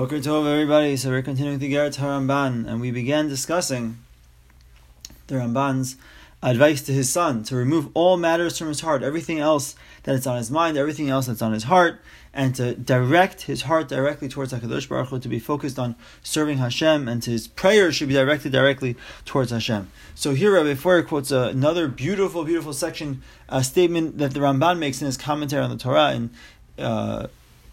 Boker Tov, everybody. So we're continuing the Iggeret Haramban, and we began discussing the Ramban's advice to his son to remove all matters from his heart, everything else that is on his mind, everything else that's on his heart, and to direct his heart directly towards Hakadosh Baruch Hu, to be focused on serving Hashem, and his prayers should be directed directly towards Hashem. So here, Rabbi Feuer quotes another beautiful, beautiful section, a statement that the Ramban makes in his commentary on the Torah in uh,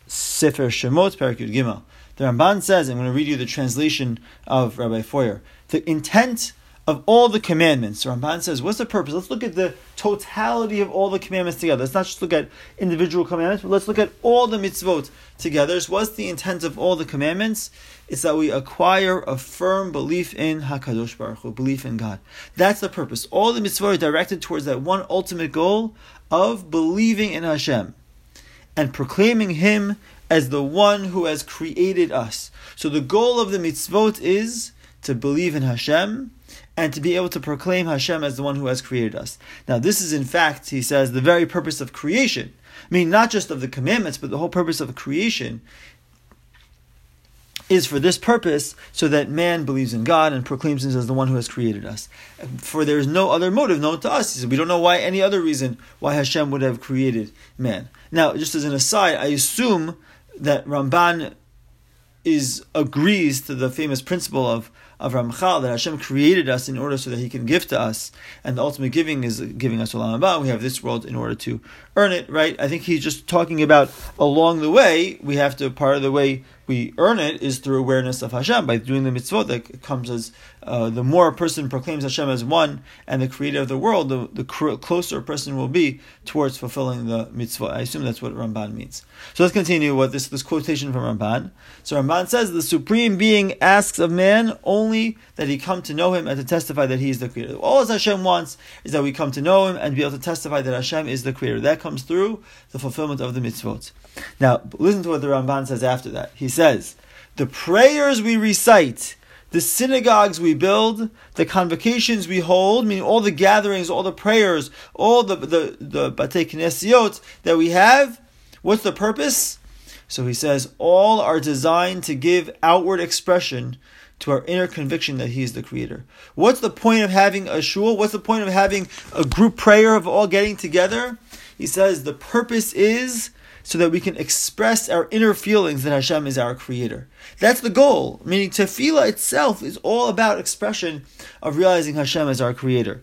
Sefer Shemot, Parakut Gimel. The Ramban says, I'm going to read you the translation of Rabbi Feuer. The intent of all the commandments. The Ramban says, what's the purpose? Let's look at the totality of all the commandments together. Let's not just look at individual commandments, but let's look at all the mitzvot together. What's the intent of all the commandments? It's that we acquire a firm belief in Hakadosh Baruch Hu, belief in God. That's the purpose. All the mitzvot are directed towards that one ultimate goal of believing in Hashem and proclaiming Him as the one who has created us. So the goal of the mitzvot is to believe in Hashem and to be able to proclaim Hashem as the one who has created us. Now, this is in fact, he says, the very purpose of creation. I mean, not just of the commandments, but the whole purpose of creation is for this purpose, so that man believes in God and proclaims him as the one who has created us. For there is no other motive known to us. We don't know why any other reason why Hashem would have created man. Now, just as an aside, I assume that Ramban is agrees to the famous principle of of Ramchal that Hashem created us in order so that He can give to us, and the ultimate giving is giving us Olam Haba. We have this world in order to earn it, right? I think he's just talking about along the way we have to part of the way we earn it is through awareness of Hashem by doing the mitzvot that comes as uh, the more a person proclaims Hashem as one and the creator of the world, the, the closer a person will be towards fulfilling the mitzvot. I assume that's what Ramban means. So let's continue with this this quotation from Ramban. So Ramban says the supreme being asks of man only that he come to know him and to testify that he is the creator. All Hashem wants is that we come to know him and be able to testify that Hashem is the creator. That comes through the fulfillment of the mitzvot. Now listen to what the Ramban says after that. He says, the prayers we recite, the synagogues we build, the convocations we hold, meaning all the gatherings, all the prayers, all the the the batei knesiot that we have, what's the purpose? So he says, all are designed to give outward expression to our inner conviction that He is the Creator. What's the point of having a shul? What's the point of having a group prayer of all getting together? He says the purpose is so that we can express our inner feelings that Hashem is our creator. That's the goal. Meaning tefillah itself is all about expression of realizing Hashem as our creator.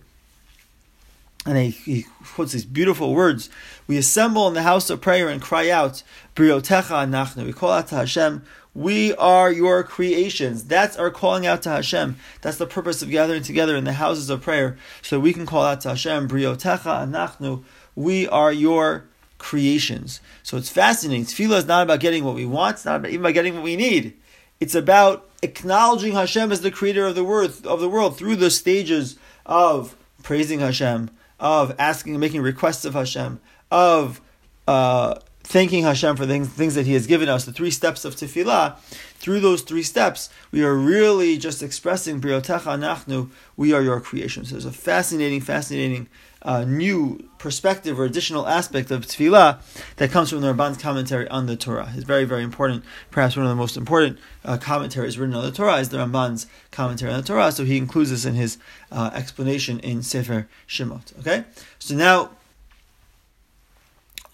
And he, he quotes these beautiful words. We assemble in the house of prayer and cry out, Briotecha. We call out to Hashem, we are your creations. That's our calling out to Hashem. That's the purpose of gathering together in the houses of prayer, so we can call out to Hashem, Briotecha anachnu. We are your creations. So it's fascinating. Tefillah is not about getting what we want, it's not about, even about getting what we need. It's about acknowledging Hashem as the creator of the world, of the world through the stages of praising Hashem, of asking, and making requests of Hashem, of uh, thanking Hashem for things, things that He has given us, the three steps of tefillah, through those three steps, we are really just expressing Anachnu, we are your creation. So there's a fascinating, fascinating uh, new perspective or additional aspect of tefillah that comes from the Ramban's commentary on the Torah. It's very, very important. Perhaps one of the most important uh, commentaries written on the Torah is the Ramban's commentary on the Torah. So he includes this in his uh, explanation in Sefer Shemot. Okay, so now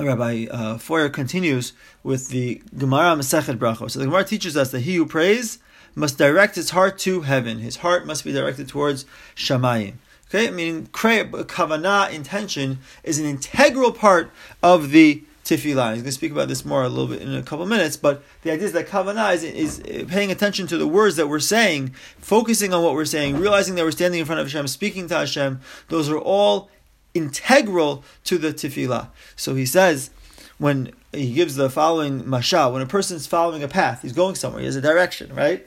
Rabbi uh, Feuer continues with the Gemara Masechet Brachos. So the Gemara teaches us that he who prays must direct his heart to heaven. His heart must be directed towards Shamayim. Okay, I mean, kavanah, intention, is an integral part of the tefillah. He's going to speak about this more a little bit in a couple minutes, but the idea is that kavanah is, is uh, paying attention to the words that we're saying, focusing on what we're saying, realizing that we're standing in front of Hashem, speaking to Hashem. Those are all integral to the tefillah. So he says, when he gives the following mashal, when a person is following a path, he's going somewhere, he has a direction, right?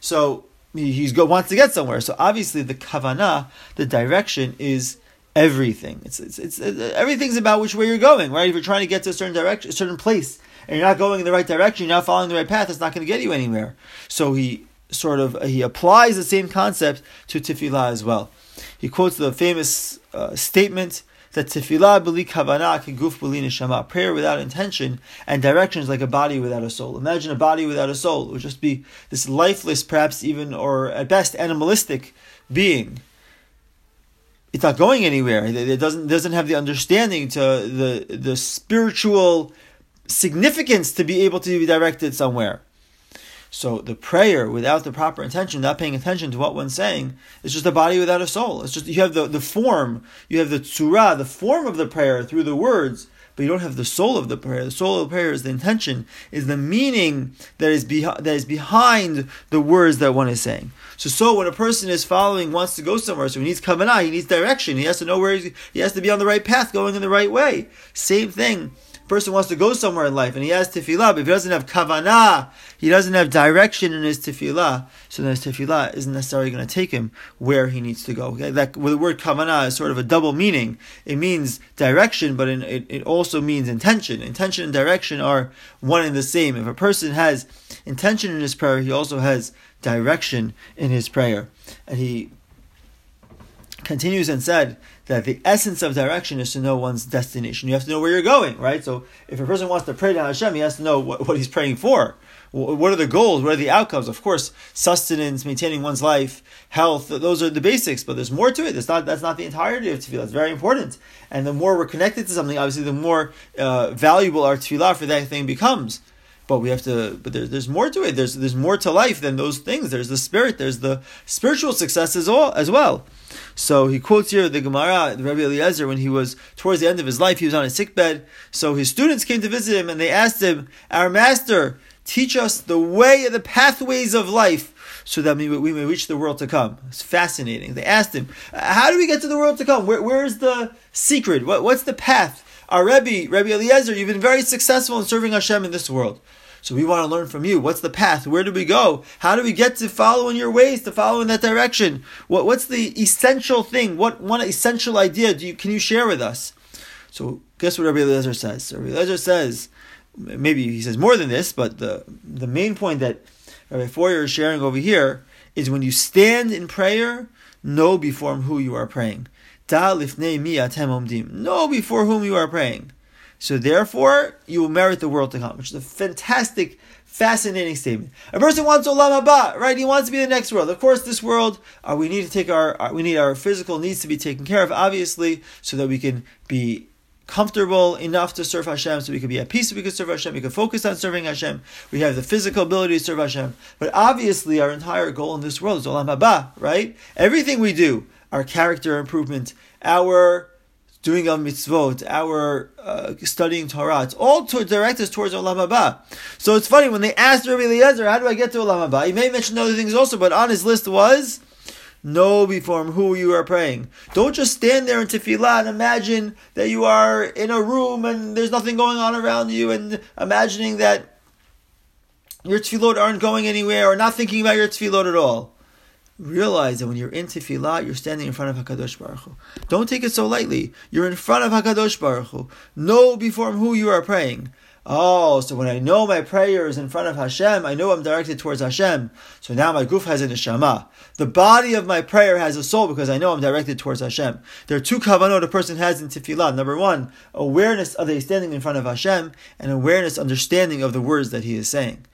So he wants to get somewhere. So obviously the kavana, the direction is everything. It's, it's, it's, everything's about which way you're going, right? If you're trying to get to a certain direction, a certain place, and you're not going in the right direction, you're not following the right path, it's not going to get you anywhere. So he sort of he applies the same concept to tefillah as well. He quotes the famous uh, statement that tefillah b'li kavana guf b'li neshama. Prayer without intention and direction is like a body without a soul. Imagine a body without a soul. It would just be this lifeless, perhaps even, or at best, animalistic being. It's not going anywhere. It doesn't doesn't have the understanding to the the spiritual significance to be able to be directed somewhere. So the prayer without the proper intention, not paying attention to what one's saying, is just a body without a soul. It's just you have the, the form, you have the tzura, the form of the prayer through the words, but you don't have the soul of the prayer. The soul of the prayer is the intention, is the meaning that is behi- that is behind the words that one is saying. So, so when a person is following, wants to go somewhere, so he needs kavanah, he needs direction, he has to know where he has to be on the right path, going in the right way. Same thing person wants to go somewhere in life and he has tefillah, but if he doesn't have kavanah, he doesn't have direction in his tefillah, so then his tefillah isn't necessarily going to take him where he needs to go. Okay? That well, the word kavanah is sort of a double meaning. It means direction, but in, it, it also means intention. Intention and direction are one and the same. If a person has intention in his prayer, he also has direction in his prayer. And he continues and said that the essence of direction is to know one's destination. You have to know where you're going, right? So if a person wants to pray to Hashem, he has to know what, what he's praying for. What are the goals? What are the outcomes? Of course, sustenance, maintaining one's life, health, those are the basics, but there's more to it. That's not, that's not the entirety of tefillah. It's very important. And the more we're connected to something, obviously, the more uh, valuable our tefillah for that thing becomes but we have to but there's there's more to it there's there's more to life than those things there's the spirit there's the spiritual success as well as well so he quotes here the Gemara, the Rabbi Eliezer, when he was towards the end of his life, he was on a sick bed. So his students came to visit him and they asked him, Our master, teach us the way, the pathways of life so that we, we may reach the world to come. It's fascinating. They asked him, How do we get to the world to come? Where, where's the secret? What, what's the path? Our Rebbe, Rabbi Eliezer, you've been very successful in serving Hashem in this world. So we want to learn from you. What's the path? Where do we go? How do we get to follow in your ways, to follow in that direction? What, what's the essential thing? What one essential idea do you, can you share with us? So guess what Rabbi Eliezer says? Rabbi Eliezer says, maybe he says more than this, but the, the main point that Rabbi Feuer is sharing over here is when you stand in prayer, know before who you are praying. Know before whom you are praying. So therefore, you will merit the world to come, which is a fantastic, fascinating statement. A person wants olam haba, right? He wants to be the next world. Of course, this world, uh, we need to take our, our, we need our physical needs to be taken care of, obviously, so that we can be comfortable enough to serve Hashem, so we can be at peace, we can serve Hashem, we can focus on serving Hashem. We have the physical ability to serve Hashem. But obviously, our entire goal in this world is olam haba, right? Everything we do, our character improvement, our doing of mitzvot, our uh, studying Torah, it's all to direct us towards Olam Haba. So it's funny, when they asked Rabbi Eliezer, how do I get to Olam Haba? He may mention other things also, but on his list was, know before who you are praying. Don't just stand there in tefillah and imagine that you are in a room and there's nothing going on around you and imagining that your tefillot aren't going anywhere or not thinking about your tefillot at all realize that when you're in tefillah, you're standing in front of Hakadosh Baruch Hu. Don't take it so lightly. You're in front of Hakadosh Baruch Hu. Know before who you are praying. Oh, so when I know my prayer is in front of Hashem, I know I'm directed towards Hashem. So now my guf has a neshama. The body of my prayer has a soul because I know I'm directed towards Hashem. There are two kavanot a person has in tefillah. Number one, awareness of he's standing in front of Hashem, and awareness, understanding of the words that he is saying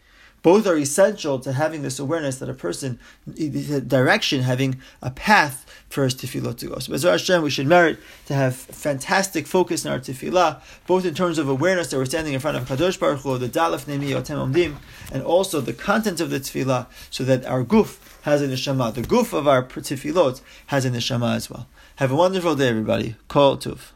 both are essential to having this awareness that a person, direction, having a path for his tefillah to go. So, Bezer Hashem, we should merit to have fantastic focus in our tefillah, both in terms of awareness that we're standing in front of Kadosh Baruch Hu, the Da Lifnei Mi Atem Omdim, and also the content of the tefillah, so that our guf has a neshama. The guf of our tefillot has a neshama as well. Have a wonderful day, everybody. Kol Tuv.